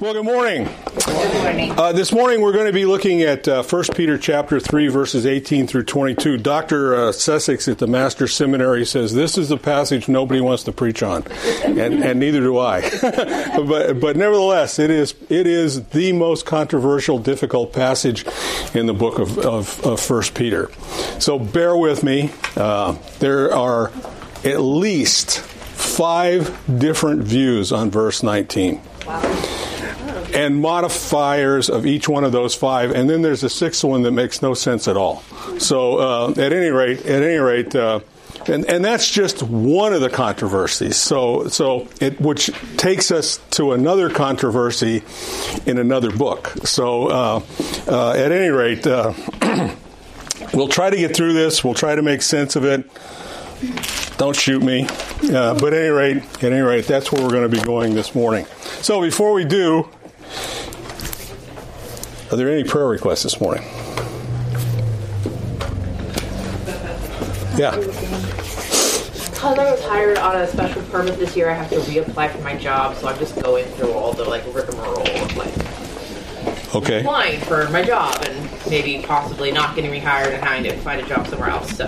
Well, good morning. Good morning. Uh, this morning we're going to be looking at uh, 1 Peter chapter 3 verses 18 through 22. Dr. Uh, Sussex at the Master Seminary says this is the passage nobody wants to preach on, and, and neither do I. but, but nevertheless, it is it is the most controversial, difficult passage in the book of, of, of 1 Peter. So bear with me. Uh, there are at least five different views on verse 19. Wow and modifiers of each one of those five, and then there's a sixth one that makes no sense at all. So uh, at any rate, at any rate. Uh, and, and that's just one of the controversies. So, so it, which takes us to another controversy in another book. So, uh, uh at any rate, uh, we'll try to get through this. We'll try to make sense of it. Don't shoot me. Uh, but at any rate, at any rate, that's where we're going to be going this morning. So before we do, are there any prayer requests this morning? Yeah. Because I was hired on a special permit this year, I have to reapply for my job, so I'm just going through all the like rigmarole of like okay. applying for my job and maybe possibly not getting rehired and having to find a job somewhere else. So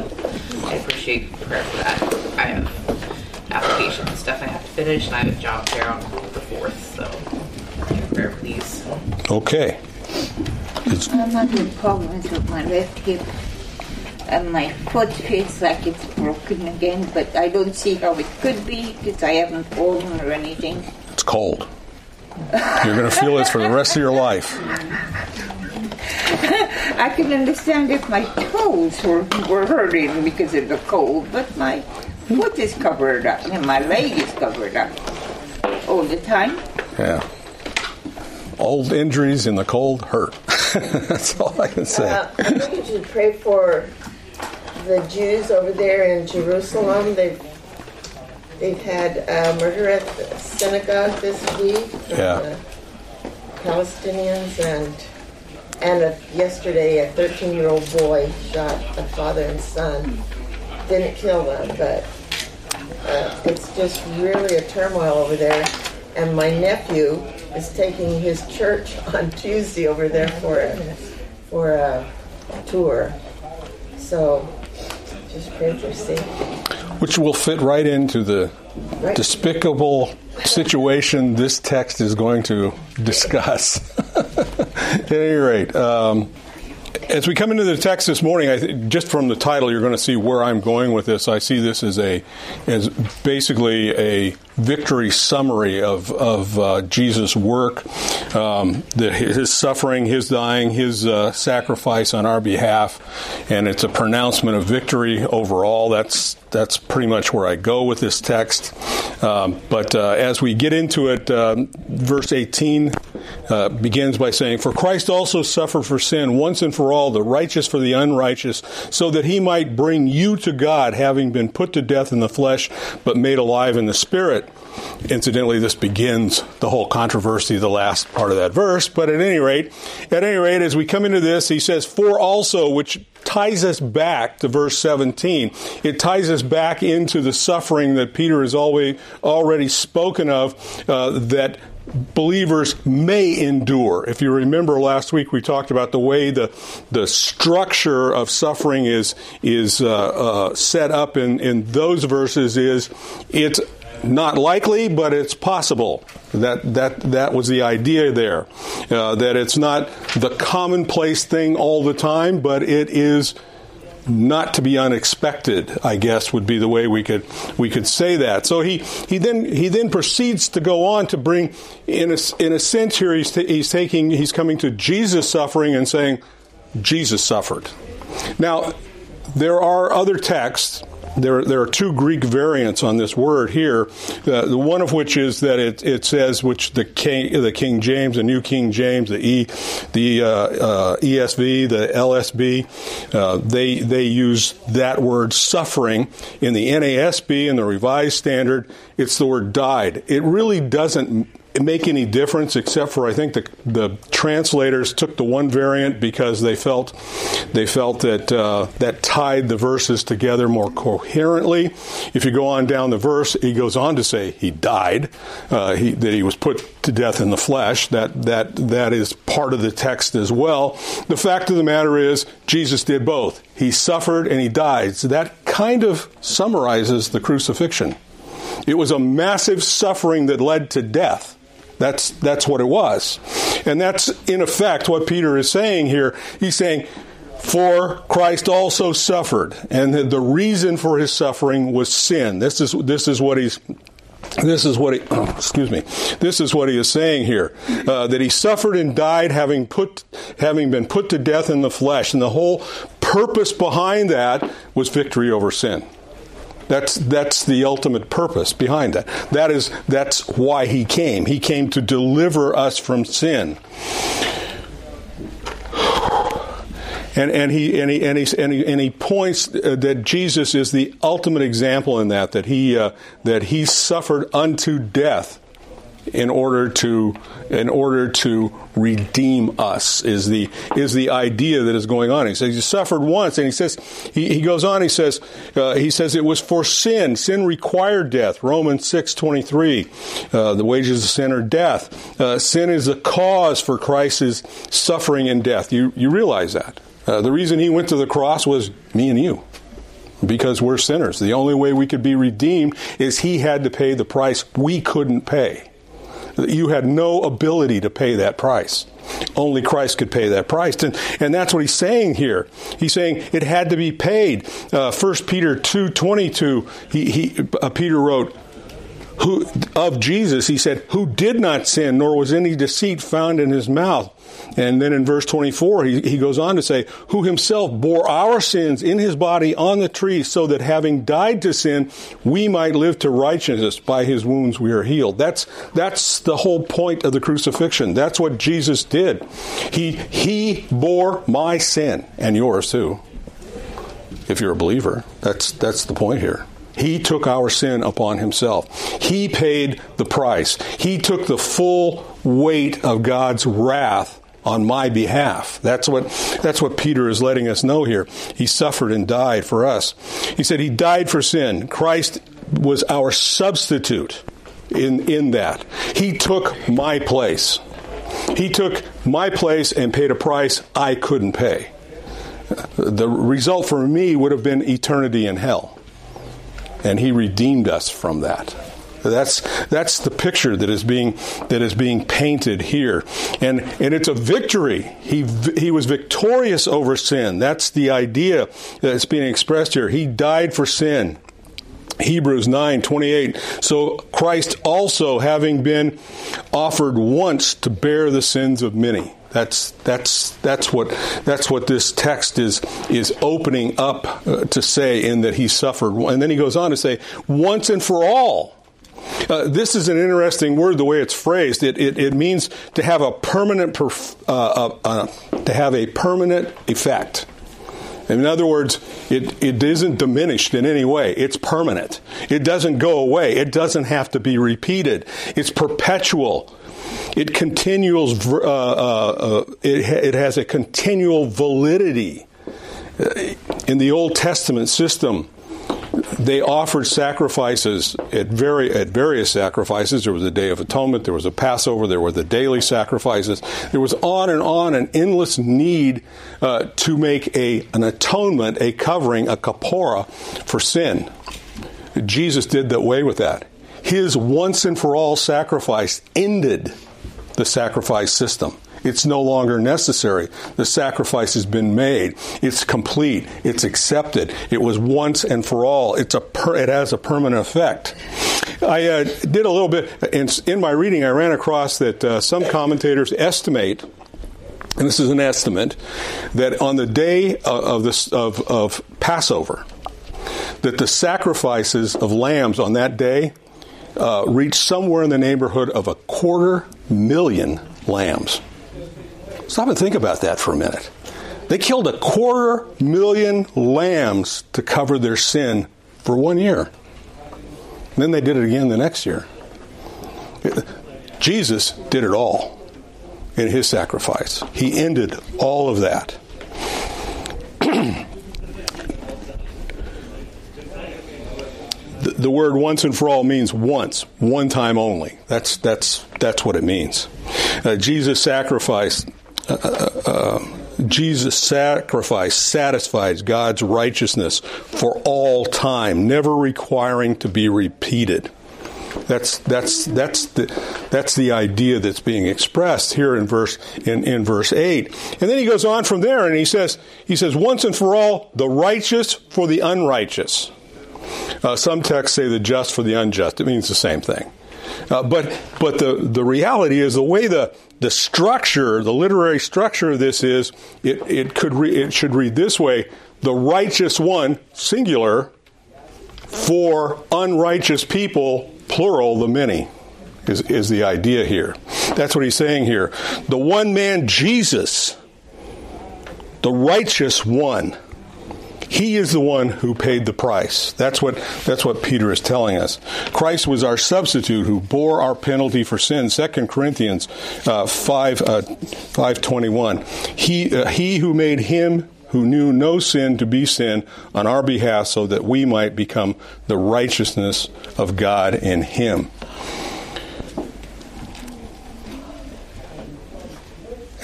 I appreciate prayer for that. I have applications and stuff I have to finish, and I have a job there on the fourth, so prayer, please. Okay. It's I'm having problems with my left hip. And my foot feels like it's broken again, but I don't see how it could be because I haven't fallen or anything. It's cold. You're going to feel this for the rest of your life. I can understand if my toes were, were hurting because of the cold, but my foot is covered up and my leg is covered up all the time. Yeah old injuries in the cold hurt. That's all I can say. Uh, I think you should pray for the Jews over there in Jerusalem. They've they've had a murder at the synagogue this week. Yeah. Palestinians and and a, yesterday a 13 year old boy shot a father and son. Didn't kill them, but uh, it's just really a turmoil over there. And my nephew is taking his church on Tuesday over there for a, for a tour. So just pray for safety. Which will fit right into the right. despicable situation this text is going to discuss. At any rate, um, as we come into the text this morning, I just from the title, you're going to see where I'm going with this. I see this as a as basically a victory summary of of uh, Jesus' work, um, the, his suffering, his dying, his uh, sacrifice on our behalf, and it's a pronouncement of victory overall. That's that's pretty much where I go with this text. Um, but uh, as we get into it, um, verse 18 uh, begins by saying, "For Christ also suffered for sin once and for all, the righteous for the unrighteous, so that he might bring you to God, having been put to death in the flesh, but made alive in the spirit." Incidentally, this begins the whole controversy, the last part of that verse. But at any rate, at any rate, as we come into this, he says, "For also," which ties us back to verse 17. It ties us back into the suffering that Peter has always already spoken of uh, that believers may endure. If you remember last week, we talked about the way the the structure of suffering is is uh, uh, set up in in those verses. Is it's not likely, but it's possible. That that that was the idea there. Uh, that it's not the commonplace thing all the time, but it is not to be unexpected. I guess would be the way we could we could say that. So he he then he then proceeds to go on to bring in a in a sense here he's t- he's taking he's coming to Jesus suffering and saying Jesus suffered. Now there are other texts there, there are two Greek variants on this word here. Uh, the one of which is that it, it says, which the King, the King James, the New King James, the E, the uh, uh, ESV, the LSB, uh, they they use that word suffering. In the NASB and the Revised Standard, it's the word died. It really doesn't make any difference except for I think the the translators took the one variant because they felt they felt that uh, that tied the verses together more coherently. If you go on down the verse, he goes on to say he died, uh, he, that he was put to death in the flesh. That that that is part of the text as well. The fact of the matter is Jesus did both. He suffered and he died. So that kind of summarizes the crucifixion. It was a massive suffering that led to death. That's, that's what it was. And that's, in effect, what Peter is saying here. He's saying, for Christ also suffered. And the, reason for his suffering was sin. This is, this is what he's this is what he, oh, excuse me. This is what he is saying here: uh, that he suffered and died, having put, having been put to death in the flesh, and the whole purpose behind that was victory over sin. That's that's the ultimate purpose behind that. That is that's why he came. He came to deliver us from sin. And, and, he, and, he, and, he, and, he, and he points uh, that Jesus is the ultimate example in that, that he, uh, that he suffered unto death in order to in order to redeem us is the is the idea that is going on. He says he suffered once, and he says he, he goes on. He says uh, he says it was for sin. Sin required death. Romans six twenty three. Uh, the wages of sin are death. Uh, sin is the cause for Christ's suffering and death. You you realize that. Uh, the reason he went to the cross was me and you because we're sinners. The only way we could be redeemed is he had to pay the price we couldn't pay. You had no ability to pay that price. Only Christ could pay that price. And, and that's what he's saying here. He's saying it had to be paid. Uh, 1 Peter 2.22, he, he, uh, Peter wrote, who, of Jesus, he said, who did not sin, nor was any deceit found in his mouth. And then in verse 24, he, he goes on to say, Who himself bore our sins in his body on the tree, so that having died to sin, we might live to righteousness. By his wounds we are healed. That's, that's the whole point of the crucifixion. That's what Jesus did. He, he bore my sin, and yours too. If you're a believer, that's, that's the point here. He took our sin upon himself. He paid the price. He took the full weight of God's wrath on my behalf. That's what, that's what Peter is letting us know here. He suffered and died for us. He said he died for sin. Christ was our substitute in, in that. He took my place. He took my place and paid a price I couldn't pay. The result for me would have been eternity in hell. And he redeemed us from that. That's that's the picture that is being that is being painted here, and and it's a victory. He he was victorious over sin. That's the idea that's being expressed here. He died for sin. Hebrews 9 28. So Christ also, having been offered once to bear the sins of many. That's that's that's what that's what this text is is opening up uh, to say in that he suffered, and then he goes on to say once and for all. Uh, this is an interesting word, the way it's phrased. It, it, it means to have a permanent, perf- uh, uh, uh, to have a permanent effect. In other words, it, it isn't diminished in any way. It's permanent. It doesn't go away. It doesn't have to be repeated. It's perpetual. It continues. Uh, uh, it, it has a continual validity. In the Old Testament system, they offered sacrifices at very at various sacrifices. There was a Day of Atonement, there was a Passover, there were the daily sacrifices. There was on and on an endless need uh, to make a an atonement, a covering, a kapora for sin. Jesus did that way with that. His once and for all sacrifice ended the sacrifice system. It's no longer necessary. The sacrifice has been made. It's complete. It's accepted. It was once and for all. It's a per, it has a permanent effect. I uh, did a little bit in, in, my reading. I ran across that uh, some commentators estimate, and this is an estimate, that on the day of, this, of, of Passover, that the sacrifices of lambs on that day uh, reached somewhere in the neighborhood of a quarter million lambs. Stop and think about that for a minute. They killed a quarter million lambs to cover their sin for one year. And then they did it again the next year. Jesus did it all in his sacrifice. He ended all of that. the, word once and for all means once, one time only. That's that's that's what it means. Uh, Jesus sacrificed. Uh, Jesus' sacrifice satisfies God's righteousness for all time, never requiring to be repeated. That's that's that's the that's the idea that's being expressed here in verse in, in verse eight. And then he goes on from there and he says he says once and for all the righteous for the unrighteous. Uh, some texts say the just for the unjust. It means the same thing. Uh, but but the, the reality is the way the the structure, the literary structure of this is, it, it could re, it should read this way: the righteous one, singular, for unrighteous people, plural, the many. Is, is the idea here. That's what he's saying here. The one man, Jesus, the righteous one, he is the one who paid the price. That's what, that's what Peter is telling us. Christ was our substitute who bore our penalty for sin. 2 Corinthians uh, 5, uh, 521. He, uh, he who made him who knew no sin to be sin on our behalf so that we might become the righteousness of God in him.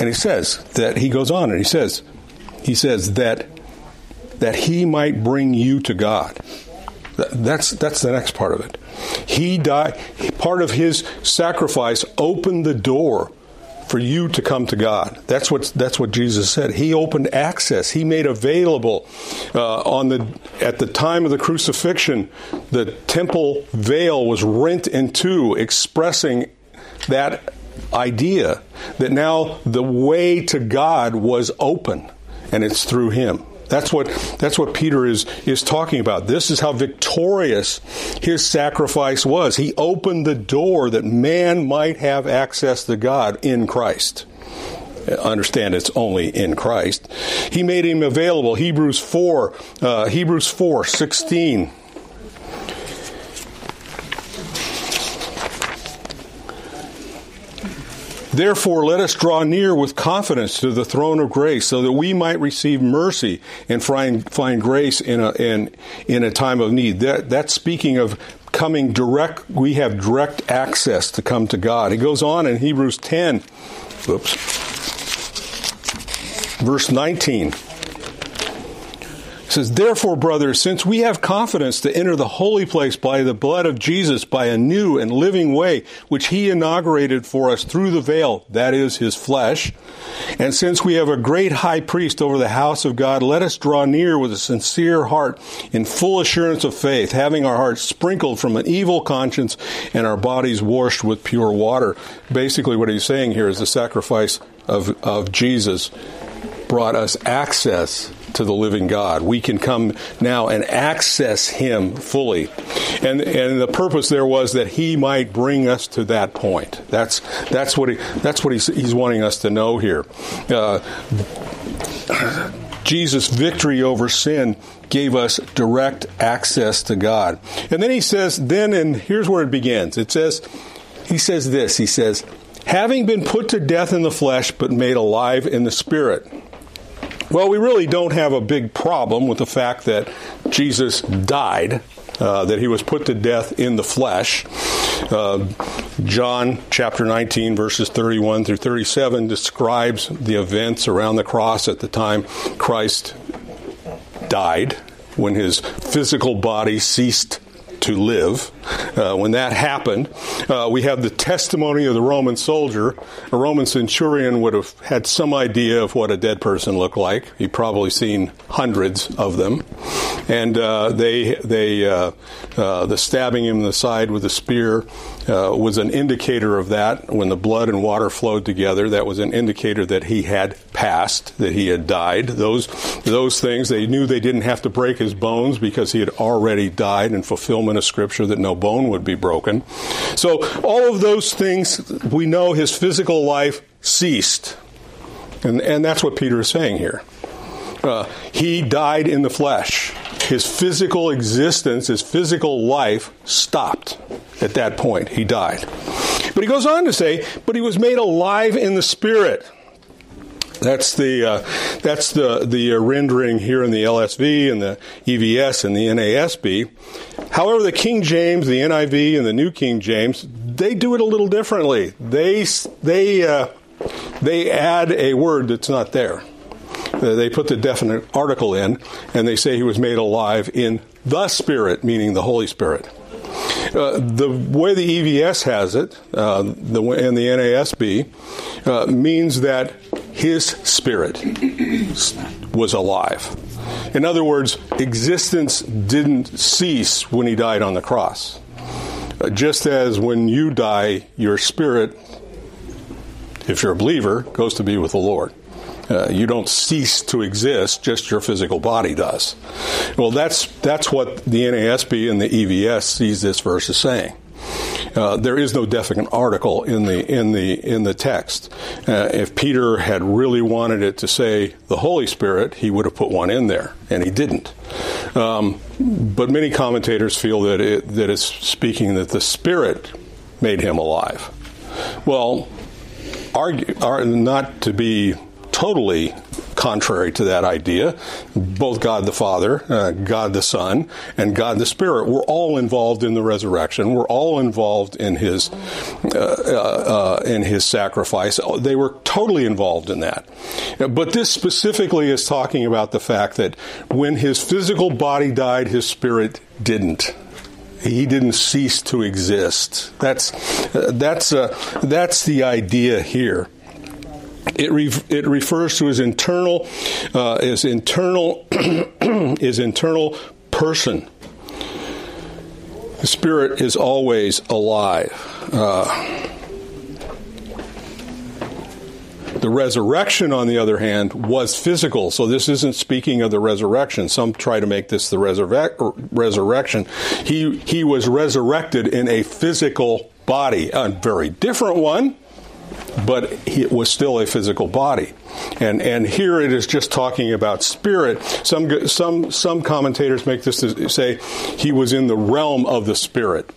And he says that he goes on and he says, he says that that he might bring you to God. That's that's the next part of it. He died. Part of his sacrifice opened the door for you to come to God. That's what that's what Jesus said. He opened access. He made available uh, on the at the time of the crucifixion. The temple veil was rent in two, expressing that idea that now the way to God was open, and it's through Him. That's what that's what Peter is is talking about. This is how victorious his sacrifice was. He opened the door that man might have access to God in Christ. Understand it's only in Christ. He made him available. Hebrews four, uh, Hebrews four sixteen. Therefore, let us draw near with confidence to the throne of grace so that we might receive mercy and find, find grace in a, in, in a time of need. That, that's speaking of coming direct, we have direct access to come to God. He goes on in Hebrews 10, whoops, verse 19 says, Therefore, brothers, since we have confidence to enter the holy place by the blood of Jesus, by a new and living way, which he inaugurated for us through the veil, that is, his flesh, and since we have a great high priest over the house of God, let us draw near with a sincere heart in full assurance of faith, having our hearts sprinkled from an evil conscience and our bodies washed with pure water. Basically, what he's saying here is the sacrifice of, of Jesus brought us access to the living God. We can come now and access Him fully. And, and the purpose there was that He might bring us to that point. That's, that's what, he, that's what he's, he's wanting us to know here. Uh, Jesus' victory over sin gave us direct access to God. And then he says, then, and here's where it begins. It says, he says this, he says, having been put to death in the flesh, but made alive in the spirit. Well, we really don't have a big problem with the fact that Jesus died, uh, that he was put to death in the flesh. Uh, John chapter 19, verses 31 through 37 describes the events around the cross at the time Christ died, when his physical body ceased to live. Uh, when that happened, uh, we have the testimony of the Roman soldier. A Roman centurion would have had some idea of what a dead person looked like. He'd probably seen hundreds of them, and uh, they they uh, uh, the stabbing him in the side with a spear uh, was an indicator of that. When the blood and water flowed together, that was an indicator that he had passed, that he had died. Those those things they knew they didn't have to break his bones because he had already died in fulfillment of Scripture that no bone would be broken. So all of those things we know his physical life ceased, and and that's what Peter is saying here. Uh, he died in the flesh. His physical existence, his physical life stopped at that point. He died. But he goes on to say, but he was made alive in the spirit. That's the uh, that's the the uh, rendering here in the LSV and the EVS and the NASB. However, the King James, the NIV, and the New King James they do it a little differently. They they uh, they add a word that's not there. Uh, they put the definite article in, and they say he was made alive in the Spirit, meaning the Holy Spirit. Uh, the way the EVS has it, uh, the and the NASB, uh, means that his spirit was alive. In other words, existence didn't cease when he died on the cross. Uh, just as when you die, your spirit, if you're a believer, goes to be with the Lord. Uh, you don't cease to exist; just your physical body does. Well, that's that's what the NASB and the EVS sees this verse as saying. Uh, there is no definite article in the in the in the text. Uh, if Peter had really wanted it to say the Holy Spirit, he would have put one in there, and he didn't. Um, but many commentators feel that it, that it's speaking that the Spirit made him alive. Well, argue, not to be totally contrary to that idea. Both God the Father, uh, God the Son, and God the Spirit were all involved in the resurrection. We're all involved in His uh, uh, uh, in His sacrifice. They were totally involved in that. But this specifically is talking about the fact that when His physical body died, His spirit didn't he didn't cease to exist. That's uh, that's uh, that's the idea here. It, re- it refers to his internal, uh, his internal, his internal person. The spirit is always alive. Uh, the resurrection, on the other hand, was physical. So this isn't speaking of the resurrection. Some try to make this the resurre- resurrection. He he was resurrected in a physical body, a very different one but it was still a physical body. And and here it is just talking about spirit. Some some some commentators make this say he was in the realm of the spirit.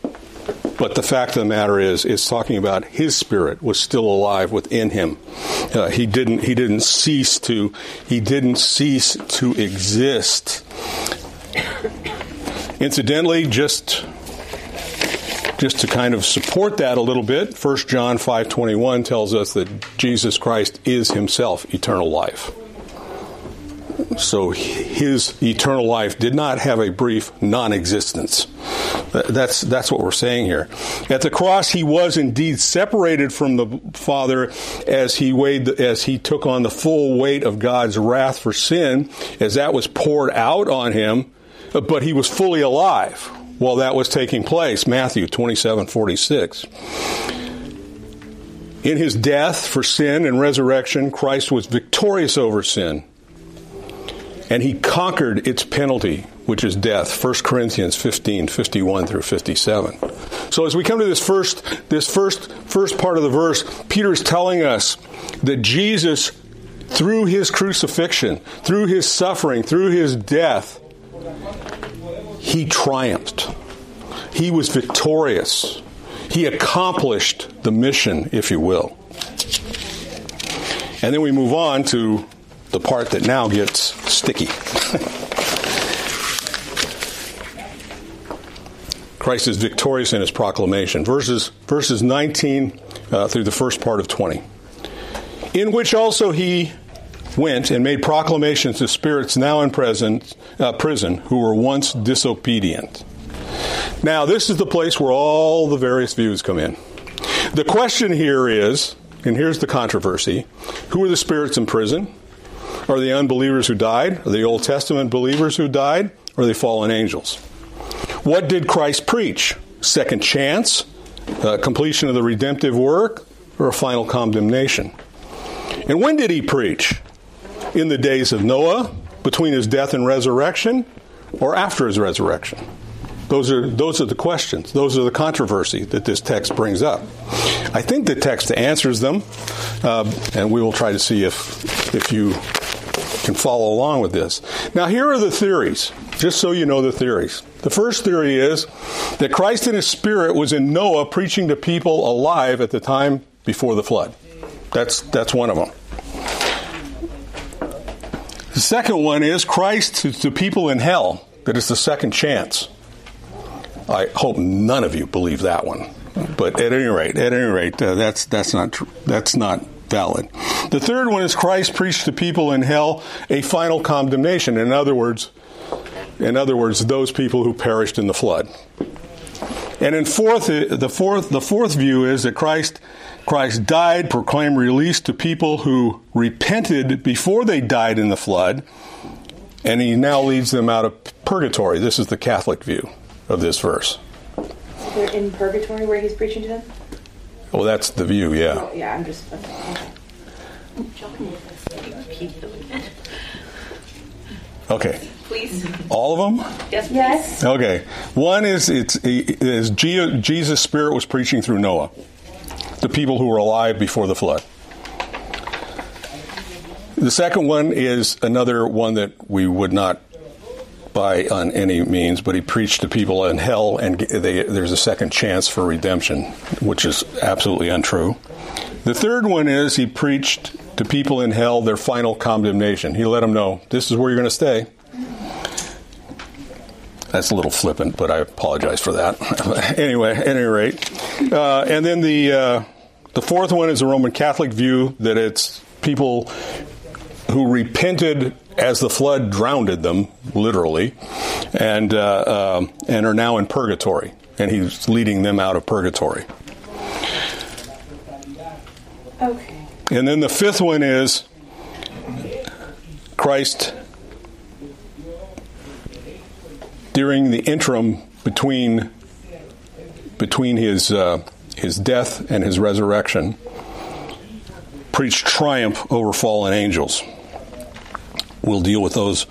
But the fact of the matter is, is talking about his spirit was still alive within him. Uh, he didn't he didn't cease to he didn't cease to exist. Incidentally, just just to kind of support that a little bit, 1 John 5:21 tells us that Jesus Christ is himself eternal life. So his eternal life did not have a brief non-existence. That's that's what we're saying here. At the cross, he was indeed separated from the Father as he weighed as he took on the full weight of God's wrath for sin, as that was poured out on him. But he was fully alive while that was taking place. Matthew 27 46. In his death for sin and resurrection, Christ was victorious over sin. And he conquered its penalty, which is death. 1 Corinthians 15, 51 through 57. So as we come to this first, this first, first part of the verse, Peter is telling us that Jesus, through his crucifixion, through his suffering, through his death, he triumphed. He was victorious. He accomplished the mission, if you will. And then we move on to the part that now gets sticky. Christ is victorious in his proclamation. Verses, verses 19 uh, through the first part of 20. In which also he went and made proclamations to spirits now in present, uh, prison who were once disobedient. Now, this is the place where all the various views come in. The question here is, and here's the controversy who are the spirits in prison? Are they unbelievers who died? Are they Old Testament believers who died? Or are they fallen angels? What did Christ preach? Second chance? Uh, completion of the redemptive work? Or a final condemnation? And when did he preach? In the days of Noah, between his death and resurrection, or after his resurrection? Those are those are the questions. Those are the controversy that this text brings up. I think the text answers them, uh, and we will try to see if if you can follow along with this. Now, here are the theories, just so you know the theories. The first theory is that Christ in his spirit was in Noah preaching to people alive at the time before the flood. That's, that's one of them. The second one is Christ to, to people in hell, that it's the second chance. I hope none of you believe that one. But at any rate, at any rate, uh, that's that's not tr- that's not valid. The third one is Christ preached to people in hell a final condemnation. In other words, in other words, those people who perished in the flood. And in fourth, the fourth, the fourth view is that Christ, Christ died, proclaimed release to people who repented before they died in the flood, and he now leads them out of purgatory. This is the Catholic view of this verse. They're in purgatory where he's preaching to them? Well, that's the view, yeah. Oh, yeah, I'm just. Okay. Okay. Please. All of them? Yes, please. Yes. Okay. One is it's is Jesus' spirit was preaching through Noah, the people who were alive before the flood. The second one is another one that we would not buy on any means, but he preached to people in hell, and they, there's a second chance for redemption, which is absolutely untrue. The third one is he preached to people in hell their final condemnation. He let them know this is where you're going to stay. That's a little flippant, but I apologize for that. anyway, at any rate, uh, and then the uh, the fourth one is a Roman Catholic view that it's people who repented as the flood drowned them, literally, and uh, um, and are now in purgatory, and he's leading them out of purgatory. Okay. And then the fifth one is Christ during the interim between between his uh, his death and his resurrection preached triumph over fallen angels. We'll deal with those.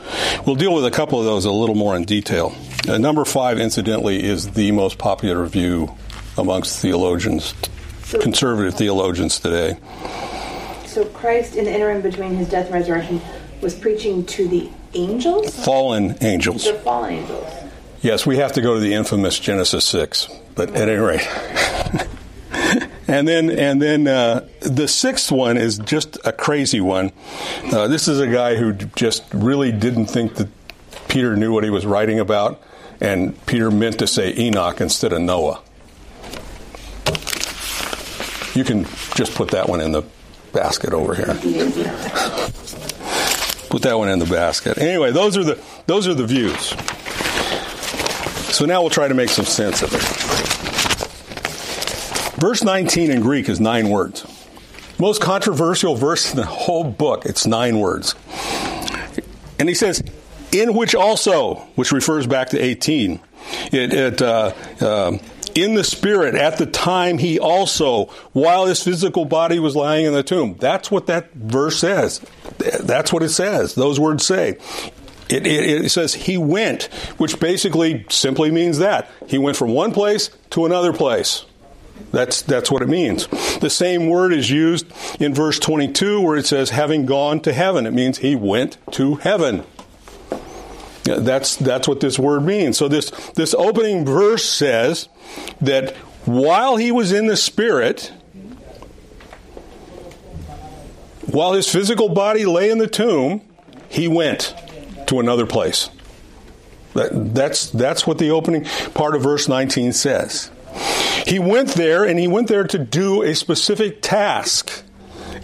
We'll deal with a couple of those a little more in detail. Uh, number five, incidentally, is the most popular view amongst theologians, conservative theologians today. So Christ, in the interim between his death and resurrection, was preaching to the angels? Fallen angels. The fallen angels. Yes, we have to go to the infamous Genesis six, but at any rate. and then, and then uh, the sixth one is just a crazy one. Uh, this is a guy who just really didn't think that Peter knew what he was writing about, and Peter meant to say Enoch instead of Noah. You can just put that one in the basket over here. Put that one in the basket. Anyway, those are the those are the views. So now we'll try to make some sense of it. Verse 19 in Greek is nine words. Most controversial verse in the whole book. It's nine words. And he says, in which also, which refers back to 18, it, it uh, um in the spirit at the time he also, while his physical body was lying in the tomb. That's what that verse says. That's what it says. Those words say. It, it, it, says he went, which basically simply means that he went from one place to another place. That's that's what it means. The same word is used in verse 22 where it says having gone to heaven. It means he went to heaven. That's that's what this word means. So this this opening verse says that while he was in the spirit, while his physical body lay in the tomb, he went to another place. That, that's, that's what the opening part of verse 19 says. He went there, and he went there to do a specific task.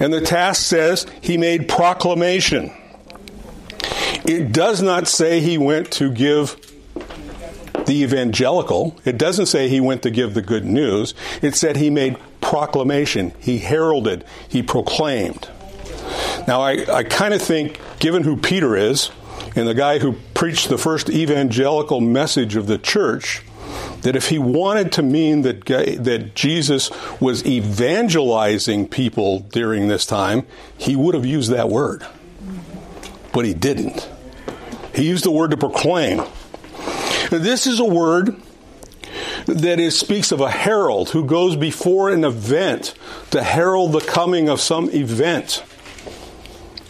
And the task says he made proclamation. It does not say he went to give the evangelical. It doesn't say he went to give the good news. It said he made proclamation. He heralded. He proclaimed. Now, I, I kind of think, given who Peter is, and the guy who preached the first evangelical message of the church, that if he wanted to mean that, that Jesus was evangelizing people during this time, he would have used that word. But he didn't. He used the word to proclaim. This is a word that speaks of a herald who goes before an event to herald the coming of some event.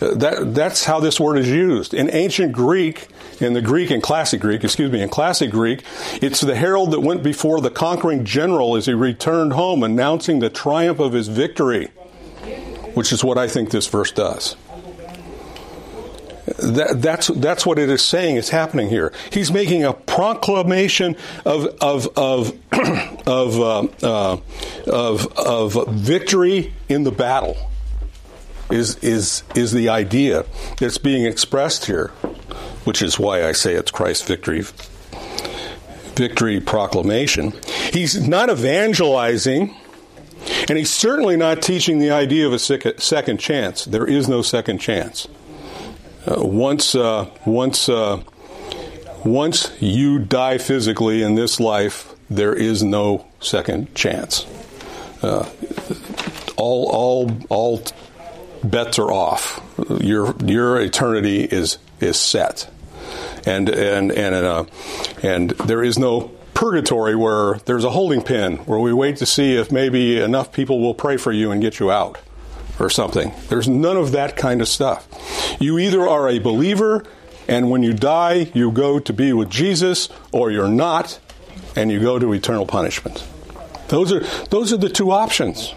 Uh, That, that's how this word is used. In ancient Greek, in the Greek and classic Greek, excuse me, in classic Greek, it's the herald that went before the conquering general as he returned home, announcing the triumph of his victory, which is what I think this verse does. That, that's that's what it is saying is happening here. He's making a proclamation of of of of uh, uh, of, of victory in the battle. Is is is the idea that's being expressed here, which is why I say it's Christ's victory victory proclamation. He's not evangelizing. And he's certainly not teaching the idea of a second chance. There is no second chance. Uh, once, uh, once, uh, once you die physically in this life, there is no second chance. Uh, all, all, all bets are off. Your, your eternity is is set, and and and and there is no purgatory where there's a holding pen where we wait to see if maybe enough people will pray for you and get you out or something. There's none of that kind of stuff. You either are a believer and when you die you go to be with Jesus or you're not and you go to eternal punishment. Those are those are the two options.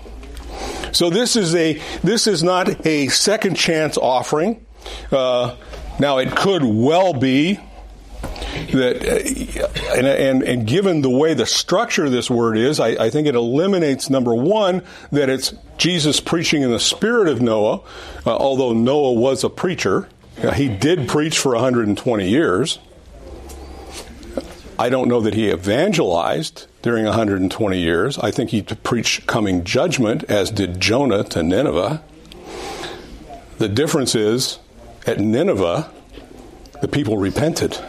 So this is a this is not a second chance offering. Uh, now it could well be that, uh, and, and, and, given the way the structure of this word is, I, I, think it eliminates number one that it's Jesus preaching in the spirit of Noah, uh, although Noah was a preacher. Uh, he did preach for 120 years. I don't know that he evangelized during 120 years. I think he preached coming judgment, as did Jonah to Nineveh. The difference is, at Nineveh, the people repented.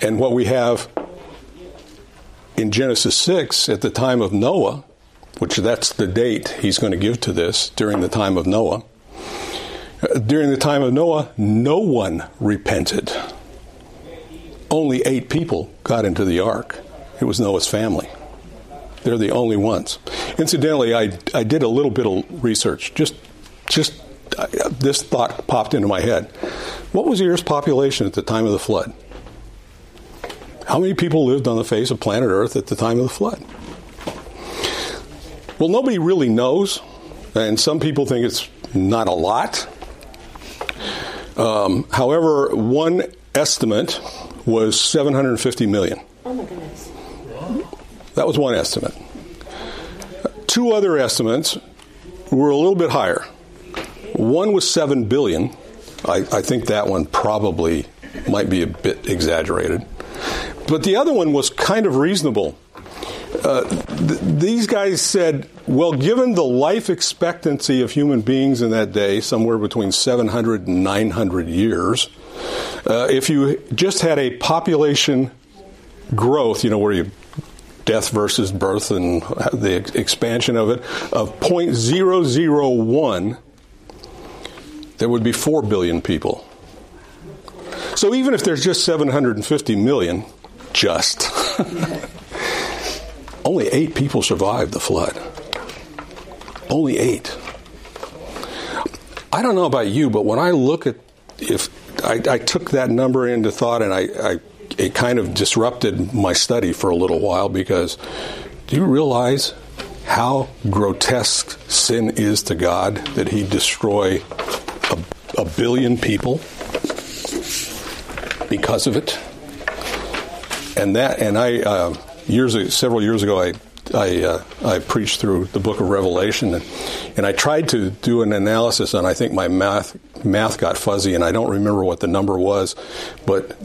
And what we have in Genesis 6 at the time of Noah, which that's the date he's going to give to this during the time of Noah, during the time of Noah, no one repented. Only eight people got into the ark. It was Noah's family. They're the only ones. Incidentally, I, I did a little bit of research. Just, just uh, this thought popped into my head. What was the Earth's population at the time of the flood? How many people lived on the face of planet Earth at the time of the flood? Well, nobody really knows, and some people think it's not a lot. Um, however, one estimate was 750 million. Oh my goodness. That was one estimate. Two other estimates were a little bit higher. One was 7 billion. I, I think that one probably might be a bit exaggerated. But the other one was kind of reasonable. Uh, th- these guys said, well, given the life expectancy of human beings in that day, somewhere between 700 and 900 years, uh, if you just had a population growth, you know, where you death versus birth and the expansion of it, of 0.001, there would be 4 billion people. So even if there's just 750 million, just, only eight people survived the flood. Only eight. I don't know about you, but when I look at if I, I took that number into thought and I, I it kind of disrupted my study for a little while because do you realize how grotesque sin is to God that He destroy a, a billion people because of it? And that, and I uh, years several years ago, I I, uh, I preached through the book of Revelation, and, and I tried to do an analysis, and I think my math math got fuzzy, and I don't remember what the number was, but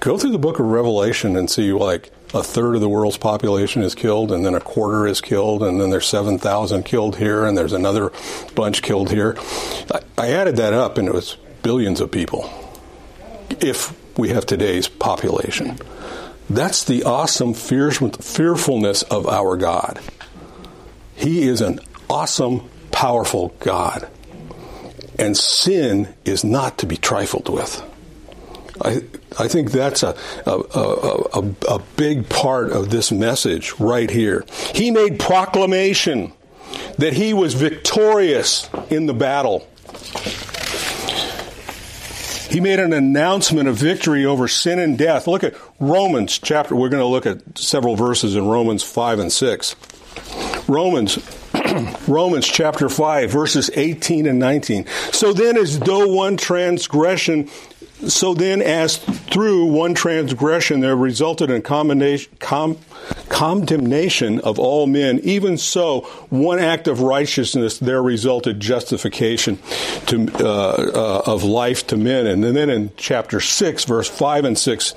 go through the book of Revelation and see like a third of the world's population is killed, and then a quarter is killed, and then there's 7,000 killed here, and there's another bunch killed here. I, I added that up, and it was billions of people if we have today's population. That's the awesome fearfulness of our God. He is an awesome, powerful God. And sin is not to be trifled with. I, I think that's a, a, a, a, big part of this message right here. He made proclamation that he was victorious in the battle. He made an announcement of victory over sin and death. Look at Romans chapter. We're going to look at several verses in Romans 5 and 6. Romans Romans chapter 5 verses 18 and 19. So then as though one transgression so then, as through one transgression there resulted in com, condemnation of all men, even so, one act of righteousness there resulted justification to, uh, uh, of life to men. And then in chapter 6, verse 5 and 6,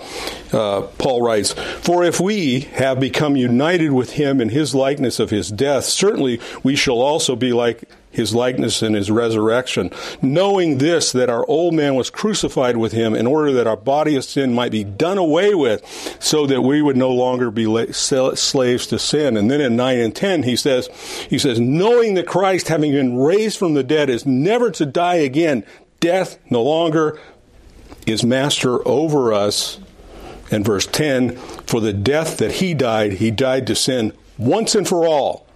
uh, Paul writes, For if we have become united with him in his likeness of his death, certainly we shall also be like his likeness and his resurrection, knowing this, that our old man was crucified with him in order that our body of sin might be done away with, so that we would no longer be slaves to sin. And then in 9 and 10, he says, he says, knowing that Christ, having been raised from the dead, is never to die again, death no longer is master over us. And verse 10, for the death that he died, he died to sin once and for all.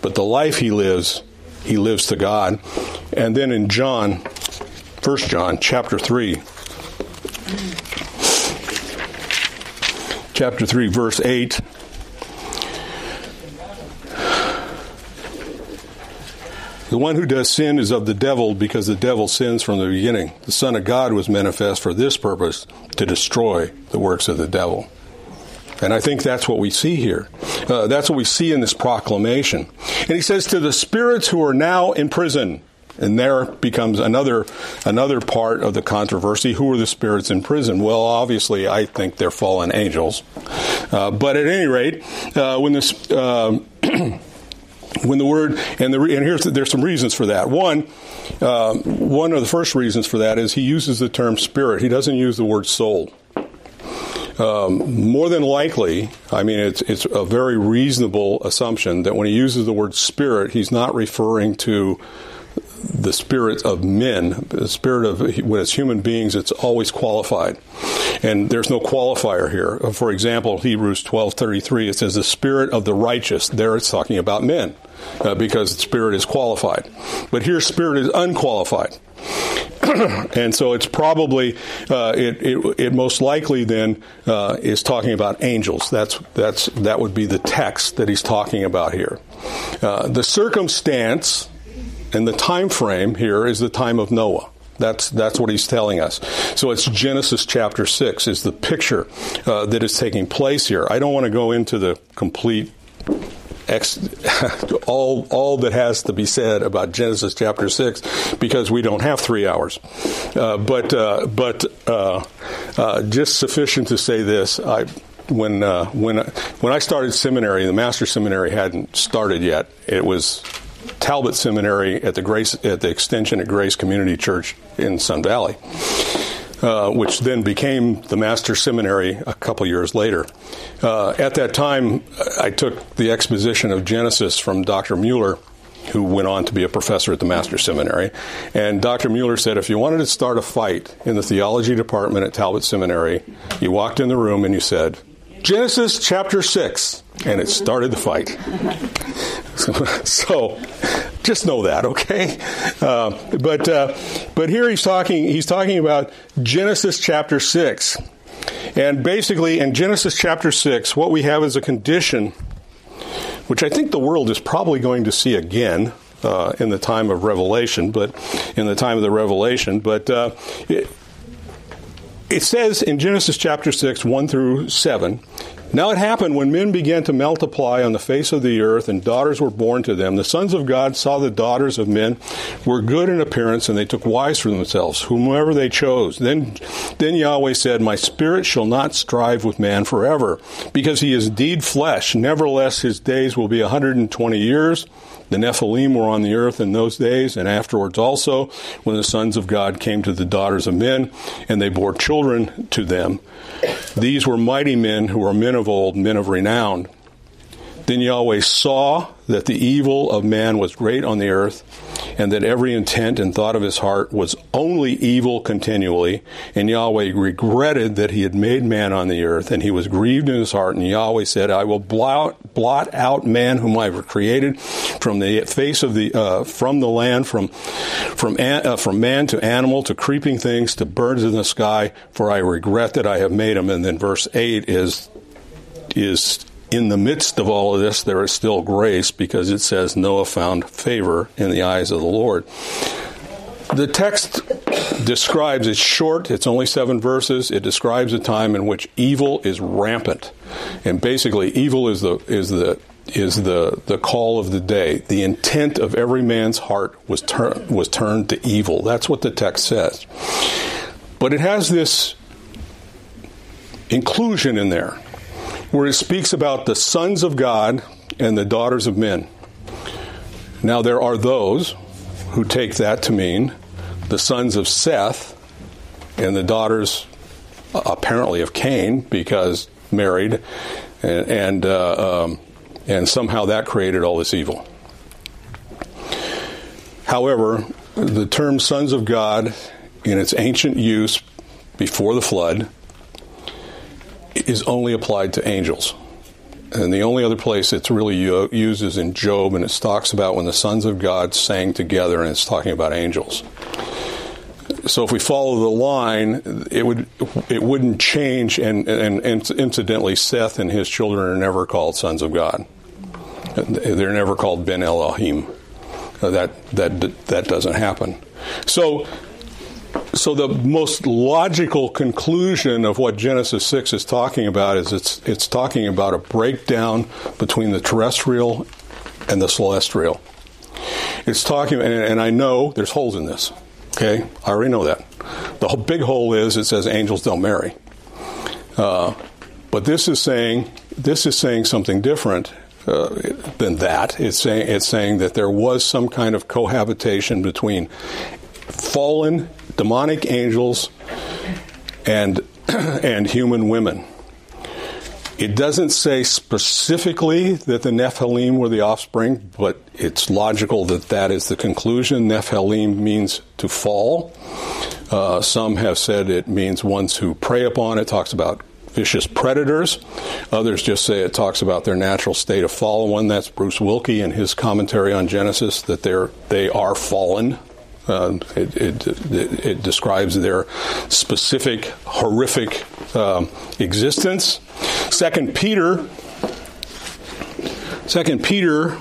But the life he lives, he lives to God. And then in John, 1 John chapter 3, chapter 3, verse 8. The one who does sin is of the devil because the devil sins from the beginning. The Son of God was manifest for this purpose to destroy the works of the devil. And I think that's what we see here. Uh, that's what we see in this proclamation. And he says, To the spirits who are now in prison, and there becomes another another part of the controversy. Who are the spirits in prison? Well, obviously, I think they're fallen angels. Uh, but at any rate, uh, when this. Uh, when the word and the and here's there's some reasons for that. One, uh, one of the first reasons for that is he uses the term spirit. He doesn't use the word soul. Um, more than likely, I mean, it's, it's a very reasonable assumption that when he uses the word spirit, he's not referring to the spirit of men, the spirit of when it's human beings, it's always qualified, and there's no qualifier here. For example, Hebrews twelve thirty three, it says the spirit of the righteous. There, it's talking about men, uh, because spirit is qualified, but here, spirit is unqualified. and so it's probably uh, it, it, it most likely then uh, is talking about angels. That's that's that would be the text that he's talking about here. Uh, the circumstance and the time frame here is the time of Noah. That's that's what he's telling us. So it's Genesis chapter six is the picture uh, that is taking place here. I don't want to go into the complete ex, all all that has to be said about Genesis chapter six because we don't have three hours. Uh, but uh, but uh, uh just sufficient to say this. I when uh, when when I started seminary, the master seminary hadn't started yet. It was Talbot Seminary at the Grace at the extension at Grace Community Church in Sun Valley. Uh, which then became the Master Seminary a couple years later. Uh, at that time, I took the exposition of Genesis from Dr. Mueller, who went on to be a professor at the Master Seminary. And Dr. Mueller said if you wanted to start a fight in the theology department at Talbot Seminary, you walked in the room and you said, Genesis chapter 6, and it started the fight. so, just know that, okay? Uh, but uh, but here he's talking he's talking about Genesis chapter six, and basically in Genesis chapter six, what we have is a condition, which I think the world is probably going to see again. Uh, in the time of Revelation, but in the time of the Revelation, but uh, it, it says in Genesis chapter 6, 1 through 7, now it happened when men began to multiply on the face of the earth and daughters were born to them. The sons of God saw the daughters of men were good in appearance and they took wives for themselves, whomever they chose. Then, then Yahweh said, My spirit shall not strive with man forever, because he is indeed flesh. Nevertheless, his days will be a 120 years. The Nephilim were on the earth in those days, and afterwards also, when the sons of God came to the daughters of men, and they bore children to them. These were mighty men who were men of old, men of renown. Then Yahweh saw that the evil of man was great on the earth, and that every intent and thought of his heart was only evil continually. And Yahweh regretted that he had made man on the earth, and he was grieved in his heart. And Yahweh said, I will blot, blot out man whom I have created from the face of the uh, from the land, from from uh, from man to animal to creeping things to birds in the sky, for I regret that I have made him. And then verse eight is is in the midst of all of this, there is still grace because it says Noah found favor in the eyes of the Lord. The text describes, it's short, it's only seven verses. It describes a time in which evil is rampant. And basically, evil is the, is the, is the, the call of the day. The intent of every man's heart was, tur- was turned to evil. That's what the text says. But it has this inclusion in there where it speaks about the sons of God and the daughters of men. Now, there are those who take that to mean the sons of Seth and the daughters, uh, apparently, of Cain, because married, and, and, uh, um, and somehow that created all this evil. However, the term sons of God, in its ancient use before the flood, is only applied to angels. And the only other place it's really used is in Job, and it talks about when the sons of God sang together, and it's talking about angels. So if we follow the line, it would it wouldn't change. And, and, and incidentally, Seth and his children are never called sons of God. They're never called Ben Elohim. That that that doesn't happen. So so the most logical conclusion of what Genesis 6 is talking about is it's it's talking about a breakdown between the terrestrial and the celestial. It's talking and, and I know there's holes in this. Okay? I already know that. The big hole is it says angels don't marry. Uh, but this is saying this is saying something different uh, than that. It's saying it's saying that there was some kind of cohabitation between fallen demonic angels and and human women. It doesn't say specifically that the Nephilim were the offspring, but it's logical that that is the conclusion. Nephilim means to fall. Uh, some have said it means ones who prey upon. It talks about vicious predators. Others just say it talks about their natural state of fallen. That's Bruce Waltke in his commentary on Genesis that they're they are fallen. Uh, it, it, it, it, describes their specific horrific um, existence. Second Peter, Second Peter,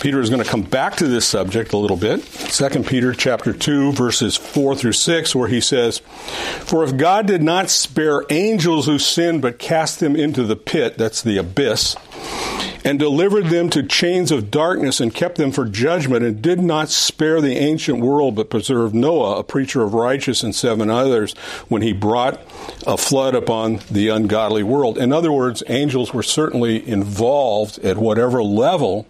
Peter is going to come back to this subject a little bit. Second Peter chapter two verses four through six, where he says, "For if God did not spare angels who sinned, but cast them into the pit, that's the abyss." And delivered them to chains of darkness and kept them for judgment and did not spare the ancient world but preserved Noah, a preacher of righteousness, and seven others when he brought a flood upon the ungodly world. In other words, angels were certainly involved at whatever level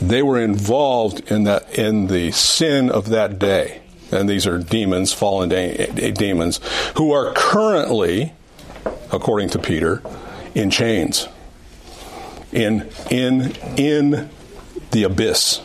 they were involved in that in the sin of that day. And these are demons, fallen de- eh, demons, who are currently, according to Peter, in chains in in in the abyss.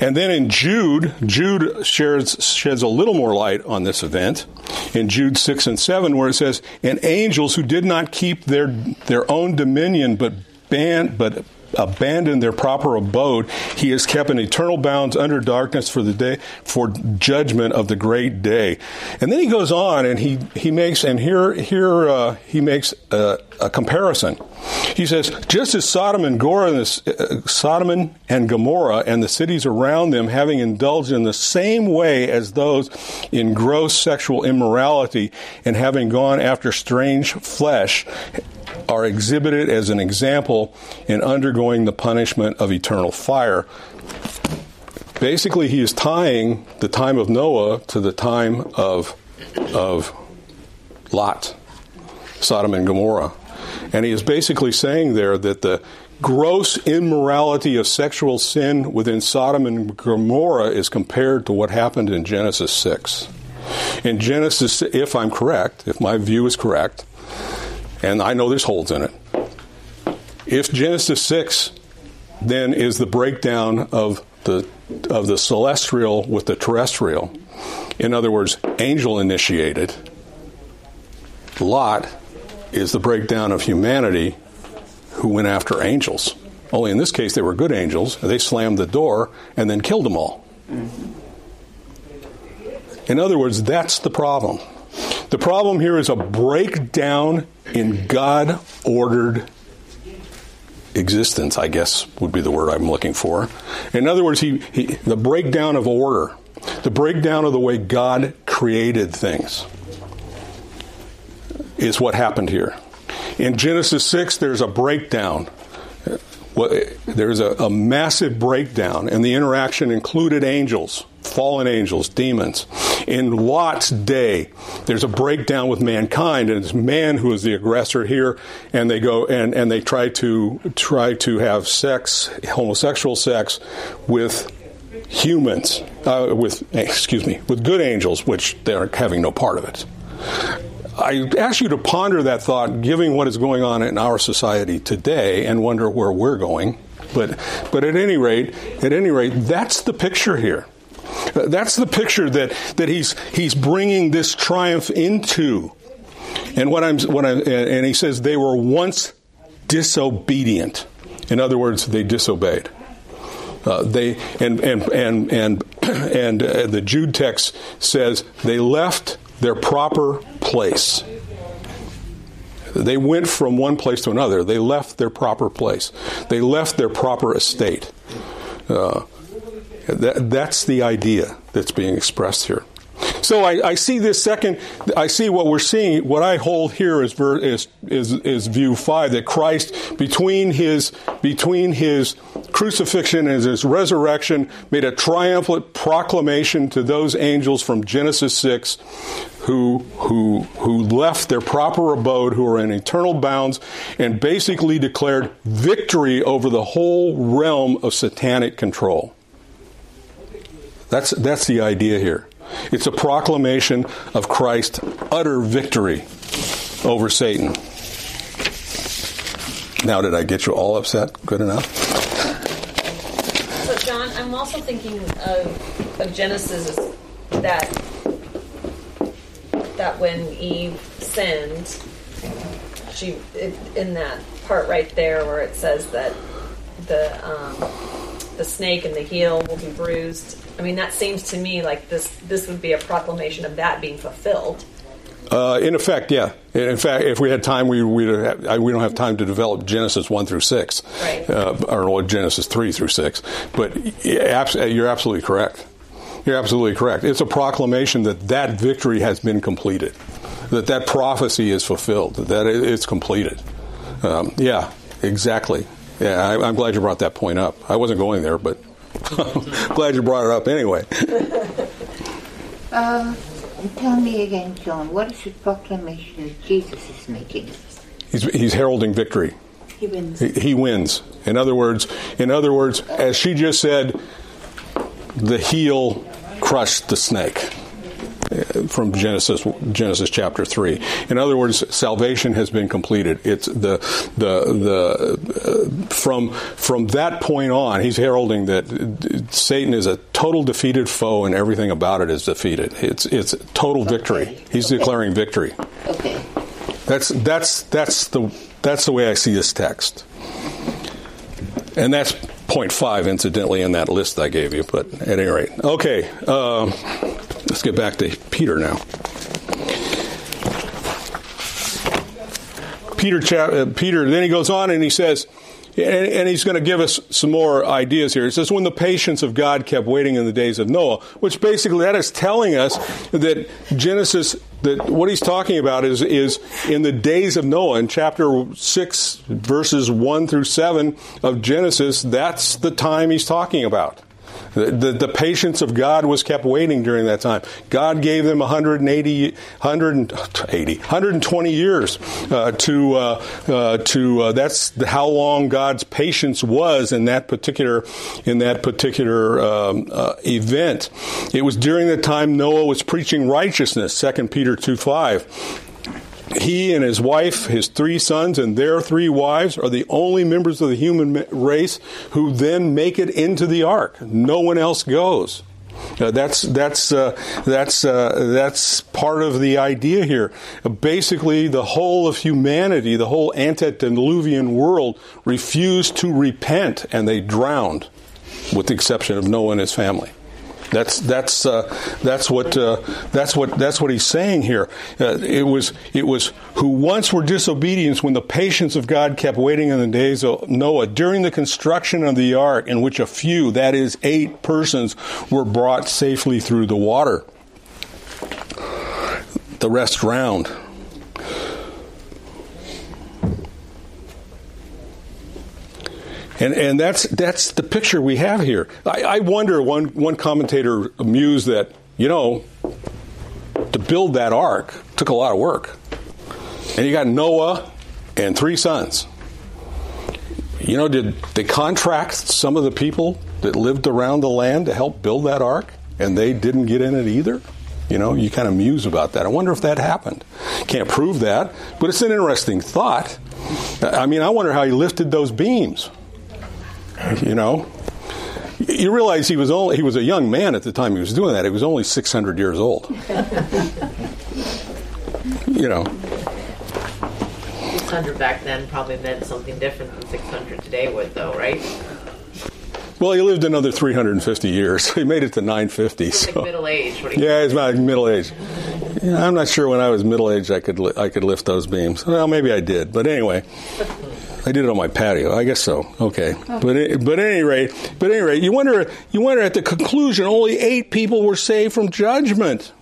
And then in Jude, Jude shares, sheds a little more light on this event in Jude 6 and 7, where it says, And angels who did not keep their, their own dominion, but, ban, but abandoned their proper abode, he has kept in eternal bounds under darkness for the day for judgment of the great day. And then he goes on and he he makes and here here uh, he makes a, a, comparison. He says, just as Sodom and Gomorrah, uh, Sodom and Gomorrah and the cities around them, having indulged in the same way as those in gross sexual immorality and having gone after strange flesh, are exhibited as an example in undergoing the punishment of eternal fire. Basically, he is tying the time of Noah to the time of, of Lot, Sodom and Gomorrah. And he is basically saying there that the gross immorality of sexual sin within Sodom and Gomorrah is compared to what happened in Genesis 6. In Genesis, if I'm correct, if my view is correct, and I know there's holes in it. If Genesis 6 then is the breakdown of the of the celestial with the terrestrial, in other words, angel initiated, Lot is the breakdown of humanity who went after angels. Only in this case, they were good angels. They slammed the door and then killed them all. In other words, that's the problem. The problem here is a breakdown in God ordered existence, I guess would be the word I'm looking for. In other words, he, he, the breakdown of order, the breakdown of the way God created things is what happened here. In Genesis 6, there's a breakdown. There's a, a massive breakdown, and the interaction included angels, fallen angels, demons. In Lot's day, there's a breakdown with mankind, and it's man who is the aggressor here, and they go and, and they try to try to have sex, homosexual sex, with humans, uh, with excuse me, with good angels, which they're having no part of it. I ask you to ponder that thought, given what is going on in our society today, and wonder where we're going. But, but at any rate, at any rate, that's the picture here. That's the picture that, that he's, he's bringing this triumph into. And what I'm, what I, and he says they were once disobedient. In other words, they disobeyed. Uh, they and and and and and uh, the Jude text says they left their proper place. They went from one place to another. They left their proper place. They left their proper estate. Uh, that, that's the idea that's being expressed here. So I, I, see this second. I see what we're seeing. What I hold here is, is, is, is view five that Christ between his between his crucifixion and his resurrection made a triumphant proclamation to those angels from Genesis six, who who who left their proper abode, who are in eternal bounds, and basically declared victory over the whole realm of satanic control. That's that's the idea here. It's a proclamation of Christ's utter victory over Satan. Now, did I get you all upset? Good enough? So, John, I'm also thinking of, of Genesis that that when Eve sinned, she in that part right there where it says that the um, the snake and the heel will be bruised I mean, that seems to me like this this would be a proclamation of that being fulfilled. Uh, in effect, yeah. In fact, if we had time, we we we don't have time to develop Genesis one through six, right. uh, or Genesis three through six. But you're absolutely correct. You're absolutely correct. It's a proclamation that that victory has been completed, that that prophecy is fulfilled, that it's completed. Um, yeah, exactly. Yeah, I, I'm glad you brought that point up. I wasn't going there, but Glad you brought it up anyway. uh, tell me again, John, what is the proclamation that Jesus is making? He's, he's heralding victory. He wins. He, he wins. In other words, in other words, as she just said, the heel crushed the snake from Genesis Genesis chapter three. In other words, salvation has been completed. It's the the the uh, from from that point on, he's heralding that Satan is a total defeated foe, and everything about it is defeated. It's it's total victory. Okay. He's okay. declaring victory. Okay. That's that's that's the that's the way I see this text, and that's point five, incidentally, in that list I gave you. But at any rate, okay. Uh, let's get back to Peter now. Peter, uh, Peter. Then he goes on and he says, and, he's going to give us some more ideas here. It says, when the patience of God kept waiting in the days of Noah, which basically that is telling us that Genesis, that what he's talking about is, is in the days of Noah, in chapter 6, verses 1 through 7 of Genesis, that's the time he's talking about. The, the, the, patience of God was kept waiting during that time. God gave them 180, 180 120 years uh, to, uh, uh, to uh, that's how long God's patience was in that particular, in that particular um, uh, event. It was during the time Noah was preaching righteousness, 2 Peter 2 5. He and his wife, his three sons, and their three wives are the only members of the human race who then make it into the ark. No one else goes. Uh, that's that's uh, that's uh, that's part of the idea here. basically, the whole of humanity, the whole antediluvian world, refused to repent, and they drowned, with the exception of Noah and his family. That's that's uh, that's what uh, that's what that's what he's saying here. Uh, it was it was who once were disobedient when the patience of God kept waiting in the days of Noah during the construction of the ark, in which a few, that is eight persons, were brought safely through the water. The rest drowned. And, and that's, that's the picture we have here. I, I wonder, one, one commentator mused that, you know, to build that ark took a lot of work. And you got Noah and three sons. You know, did they contract some of the people that lived around the land to help build that ark and they didn't get in it either? You know, you kind of muse about that. I wonder if that happened. Can't prove that, but it's an interesting thought. I mean, I wonder how he lifted those beams. You know, you realize he was only he was a young man at the time he was doing that. He was only 600 years old. you know. 600 back then probably meant something different than 600 today would, though, right? Well, he lived another 350 years. He made it to 950. Like so. middle age. yeah, he's about middle age. Yeah, I'm not sure when I was middle age I could li- I could lift those beams. Well, maybe I did, but anyway. I did it on my patio. I guess so. Okay, oh. but but at any rate, but at any rate, you wonder you wonder at the conclusion only eight people were saved from judgment.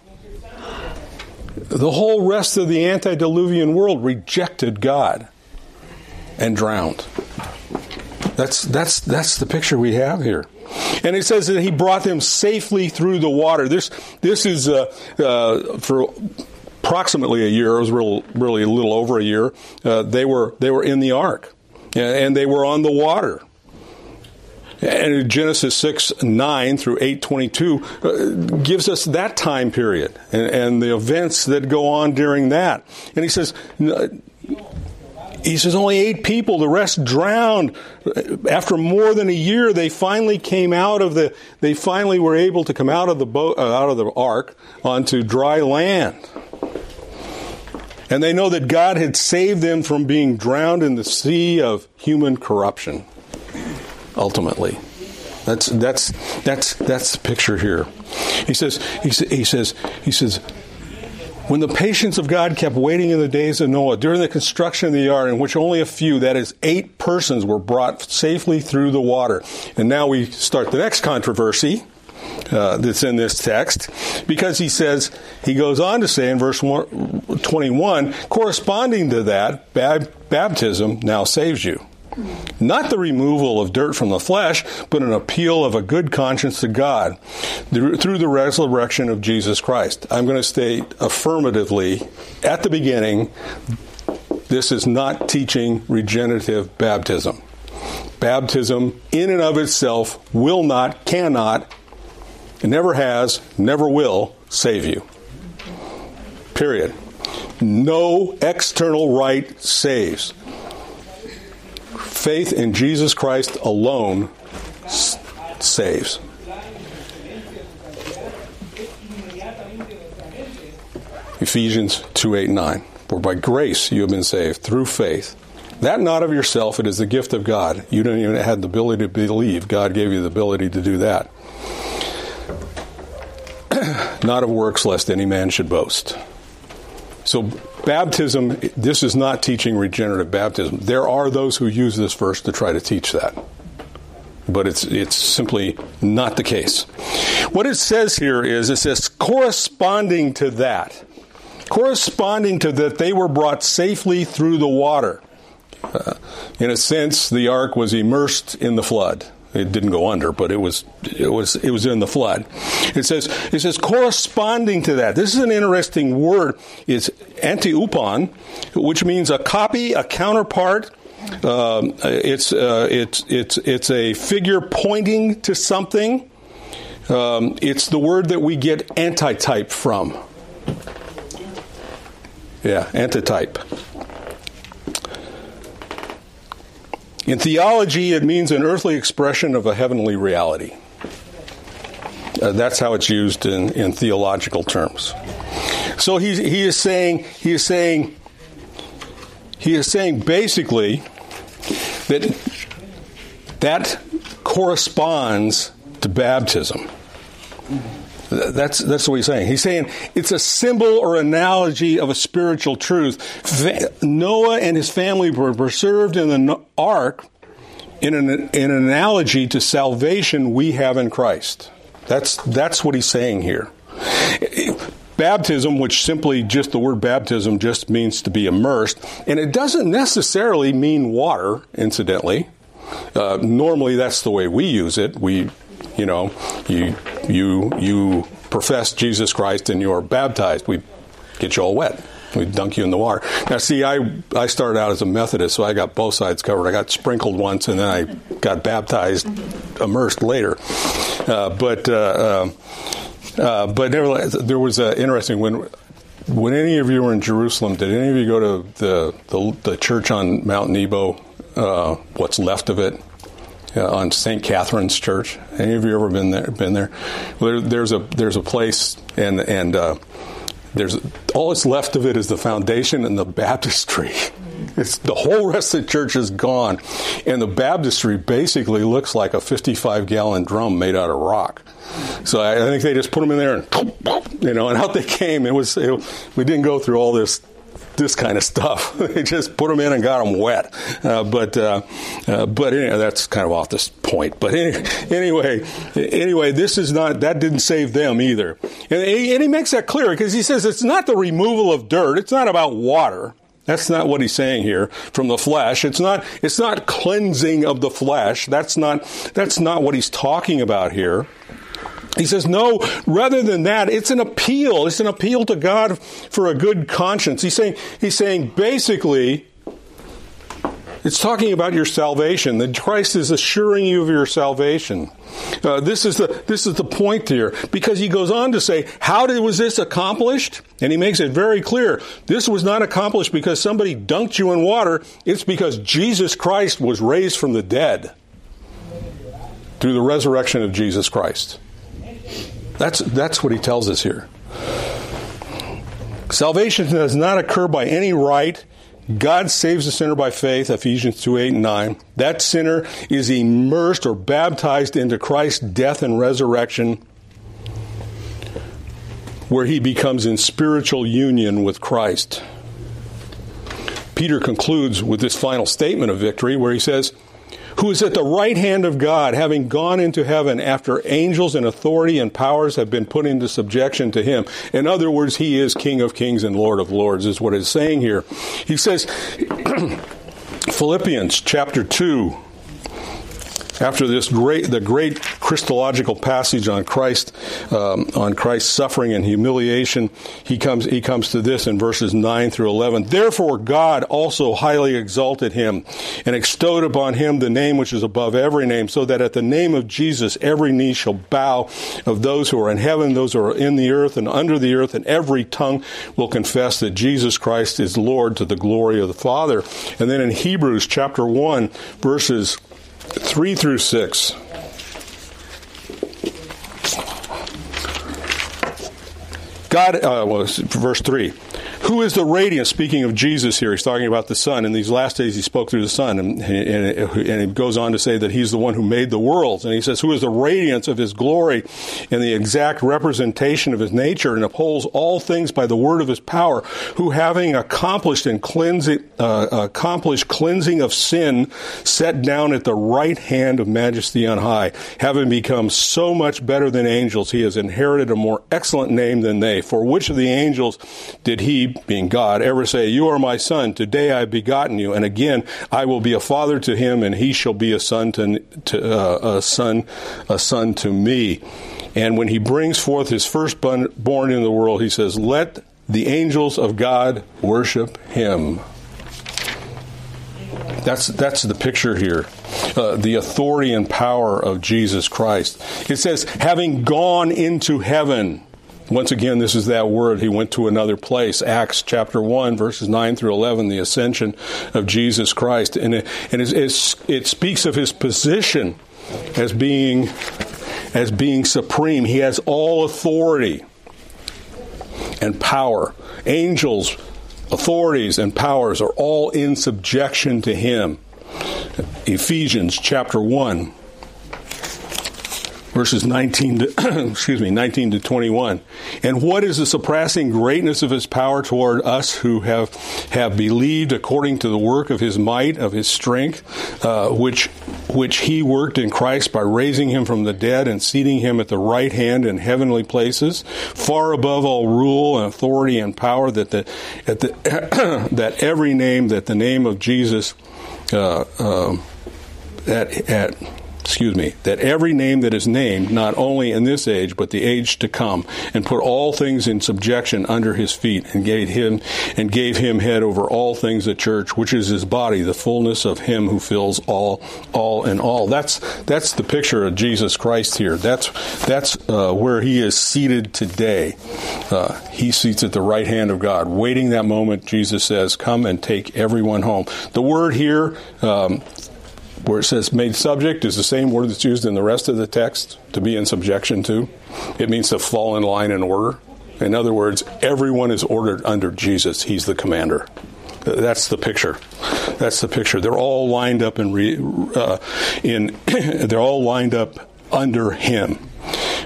The whole rest of the antediluvian world rejected God and drowned. That's that's that's the picture we have here. And it says that he brought them safely through the water. This this is uh, uh, for approximately a year. It was real, really a little over a year. Uh, they were they were in the ark, and they were on the water. And Genesis six nine through eight twenty two uh, gives us that time period and, and the events that go on during that. And he says, he says only eight people the rest drowned after more than a year they finally came out of the they finally were able to come out of the boat uh, out of the ark onto dry land and they know that God had saved them from being drowned in the sea of human corruption. Ultimately. That's that's that's that's the picture here. He says he, he says he says when the patience of God kept waiting in the days of Noah during the construction of the ark, in which only a few, that is, eight persons, were brought safely through the water. And now we start the next controversy uh, that's in this text because he says, he goes on to say in verse 21, corresponding to that, baptism now saves you. Not the removal of dirt from the flesh, but an appeal of a good conscience to God through the resurrection of Jesus Christ. I'm going to state affirmatively at the beginning this is not teaching regenerative baptism. Baptism, in and of itself, will not, cannot, it never has, never will save you. Period. No external rite saves. Faith in Jesus Christ alone s- saves. Ephesians 2 8 9. For by grace you have been saved through faith. That not of yourself, it is the gift of God. You didn't even have the ability to believe. God gave you the ability to do that. not of works, lest any man should boast. So, baptism, this is not teaching regenerative baptism. There are those who use this verse to try to teach that. But it's, it's simply not the case. What it says here is it says corresponding to that, corresponding to that they were brought safely through the water. Uh, in a sense, the ark was immersed in the flood. It didn't go under, but it was it was it was in the flood. It says it says corresponding to that. This is an interesting word. It's antitupon, which means a copy, a counterpart. Um, it's uh, it's it's it's a figure pointing to something. Um, it's the word that we get antitype from. Yeah, antitype. In theology, it means an earthly expression of a heavenly reality. Uh, that's how it's used in, in theological terms. So he, he is saying he is saying he is saying basically that that corresponds to baptism. That's that's what he's saying. He's saying it's a symbol or analogy of a spiritual truth. Noah and his family were preserved in the ark in an, in an analogy to salvation we have in Christ. That's that's what he's saying here. Baptism, which simply just the word baptism just means to be immersed, and it doesn't necessarily mean water, incidentally. Uh, normally, that's the way we use it. We you know, you you you profess Jesus Christ and you're baptized. We get you all wet. We dunk you in the water. Now, see, I I started out as a Methodist, so I got both sides covered. I got sprinkled once, and then I got baptized, immersed later. Uh, but uh, uh, uh but nevertheless, there was interesting when. When any of you were in Jerusalem, did any of you go to the the, the church on Mount Nebo? Uh, what's left of it? Uh, on St. Catherine's Church. Any of you ever been there? Been there? there there's a there's a place, and and uh, there's all that's left of it is the foundation and the baptistry. It's the whole rest of the church is gone, and the baptistry basically looks like a 55 gallon drum made out of rock. So I, I think they just put them in there and you know, and out they came. It was it, we didn't go through all this this kind of stuff. they just put them in and got them wet. Uh, but uh, uh, but anyway, that's kind of off this point. But anyway, anyway, this is not that didn't save them either. And he, and he makes that clear because he says it's not the removal of dirt. It's not about water. That's not what he's saying here from the flesh. It's not it's not cleansing of the flesh. That's not that's not what he's talking about here. He says, no, rather than that, it's an appeal. It's an appeal to God for a good conscience. He's saying, he's saying basically, it's talking about your salvation. That Christ is assuring you of your salvation. Uh, this is the this is the point here because he goes on to say, how did, was this accomplished? And he makes it very clear. This was not accomplished because somebody dunked you in water. It's because Jesus Christ was raised from the dead through the resurrection of Jesus Christ. That's, that's what he tells us here. Salvation does not occur by any rite. God saves the sinner by faith, Ephesians 2 8 and 9. That sinner is immersed or baptized into Christ's death and resurrection, where he becomes in spiritual union with Christ. Peter concludes with this final statement of victory, where he says, who is at the right hand of God, having gone into heaven after angels and authority and powers have been put into subjection to him. In other words, he is King of kings and Lord of lords, is what it's saying here. He says, Philippians chapter 2, after this great, the great Christological passage on Christ, um, on Christ's suffering and humiliation, he comes, he comes to this in verses 9 through 11. Therefore God also highly exalted him and bestowed upon him the name which is above every name, so that at the name of Jesus every knee shall bow of those who are in heaven, those who are in the earth and under the earth, and every tongue will confess that Jesus Christ is Lord to the glory of the Father. And then in Hebrews chapter 1, verses 3 through 6. God, uh, well, verse 3. Who is the radiance? Speaking of Jesus here, he's talking about the Son. In these last days, he spoke through the Son, and, and, and he goes on to say that he's the one who made the worlds. And he says, Who is the radiance of his glory and the exact representation of his nature, and upholds all things by the word of his power, who having accomplished and cleansing, uh, accomplished cleansing of sin, sat down at the right hand of majesty on high, having become so much better than angels, he has inherited a more excellent name than they. For which of the angels did he being God, ever say, You are my son, today I have begotten you, and again I will be a father to him, and he shall be a son to, to uh, a son, a son to me. And when he brings forth his firstborn in the world, he says, Let the angels of God worship him. That's that's the picture here. Uh, the authority and power of Jesus Christ. It says, having gone into heaven. Once again, this is that word. He went to another place. Acts chapter 1, verses 9 through 11, the ascension of Jesus Christ. And it, and it, it speaks of his position as being, as being supreme. He has all authority and power. Angels, authorities, and powers are all in subjection to him. Ephesians chapter 1 verses 19 to excuse me 19 to 21 and what is the surpassing greatness of his power toward us who have have believed according to the work of his might of his strength uh, which which he worked in Christ by raising him from the dead and seating him at the right hand in heavenly places far above all rule and authority and power that the, at the that every name that the name of Jesus uh, uh, at at excuse me, that every name that is named, not only in this age, but the age to come, and put all things in subjection under his feet, and gave him and gave him head over all things the church, which is his body, the fullness of him who fills all, all in all. That's that's the picture of Jesus Christ here. That's that's uh, where he is seated today. Uh, he seats at the right hand of God, waiting that moment. Jesus says, "Come and take everyone home." The word here. Um, where it says made subject is the same word that's used in the rest of the text to be in subjection to. It means to fall in line and order. In other words, everyone is ordered under Jesus. He's the commander. That's the picture. That's the picture. They're all lined up in, re, uh, in they're all lined up under him.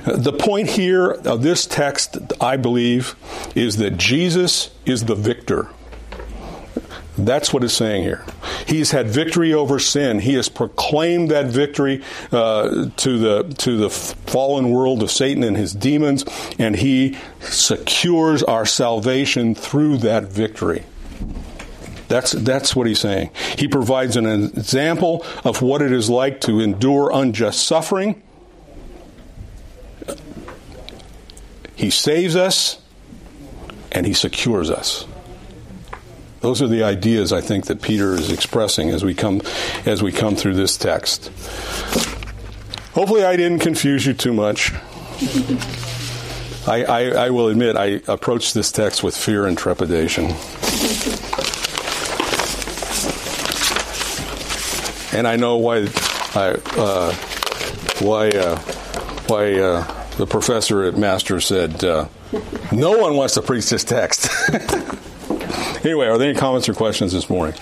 The point here of this text, I believe, is that Jesus is the victor. That's what it's saying here. He's had victory over sin. He has proclaimed that victory uh, to the to the fallen world of Satan and his demons, and he secures our salvation through that victory. That's that's what he's saying. He provides an example of what it is like to endure unjust suffering. He saves us and he secures us. Those are the ideas I think that Peter is expressing as we come as we come through this text. Hopefully, I didn't confuse you too much. I, I, I will admit I approached this text with fear and trepidation. And I know why I, uh, why uh, why uh, the professor at Master said uh, no one wants to preach this text. Anyway, are there any comments or questions this morning?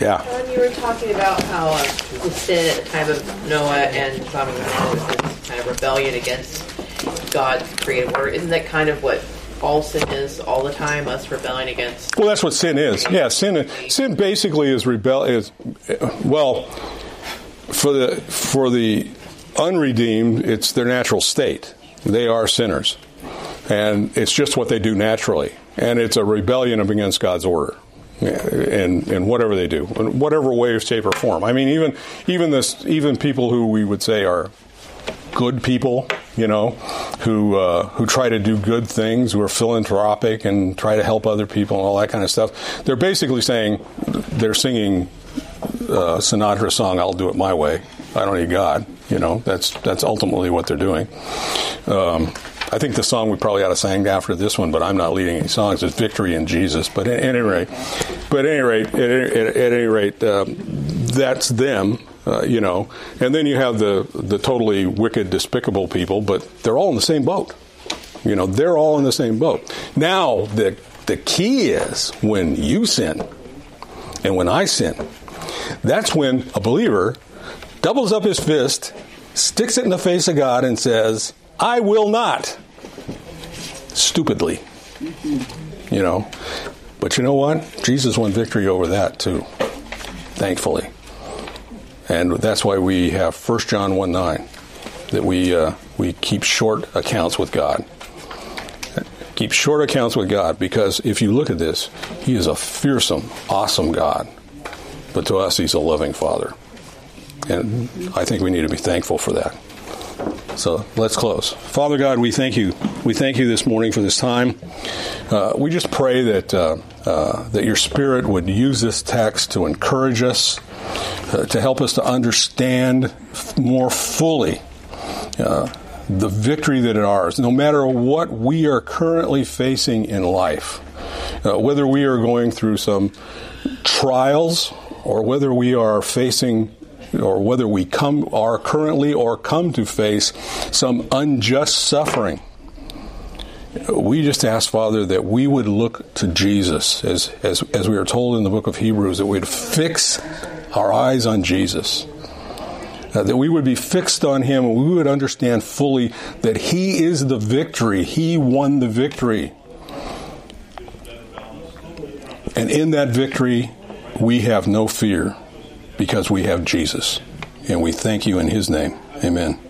Yeah. When you were talking about how uh, the sin at the time of Noah and Sodom and Gomorrah was this kind of rebellion against God's creative order, isn't that kind of what all sin is all the time? Us rebelling against. Well, that's what sin is. Yeah, sin. Sin basically is rebel. Is well for the for the unredeemed, it's their natural state. They are sinners and it's just what they do naturally, and it's a rebellion against God's order. And and whatever they do, in whatever way, shape, or form. I mean, even even this, even people who we would say are good people, you know, who uh, who try to do good things, who are philanthropic and try to help other people and all that kind of stuff. They're basically saying they're singing uh, Sinatra song, "I'll do it my way." I don't need God. You know, that's that's ultimately what they're doing. Um, I think the song we probably ought to sing after this one, but I'm not leading any songs. It's "Victory in Jesus." But at any rate, but at any rate, at, at, at any rate, um, that's them. Uh, you know, and then you have the the totally wicked, despicable people, but they're all in the same boat. You know, they're all in the same boat. Now, the the key is when you sin, and when I sin, that's when a believer doubles up his fist, sticks it in the face of God, and says, "I will not." stupidly. You know. But you know what? Jesus won victory over that too, thankfully. And that's why we have 1 John 1 9, that we, uh, we keep short accounts with God. Keep short accounts with God because if you look at this, He is a fearsome, awesome God. But to us, He's a loving Father. And I think we need to be thankful for that. So let's close. Father God, we thank you. We thank you this morning for this time. Uh, we just pray that uh, uh, that your Spirit would use this text to encourage us, uh, to help us to understand more fully uh, the victory that is ours, no matter what we are currently facing in life, uh, whether we are going through some trials or whether we are facing or whether we come are currently or come to face some unjust suffering. We just ask, Father, that we would look to Jesus, as, as, as we are told in the book of Hebrews, that we'd fix our eyes on Jesus. Uh, that we would be fixed on Him and we would understand fully that He is the victory. He won the victory. And in that victory, we have no fear because we have Jesus. And we thank you in His name. Amen.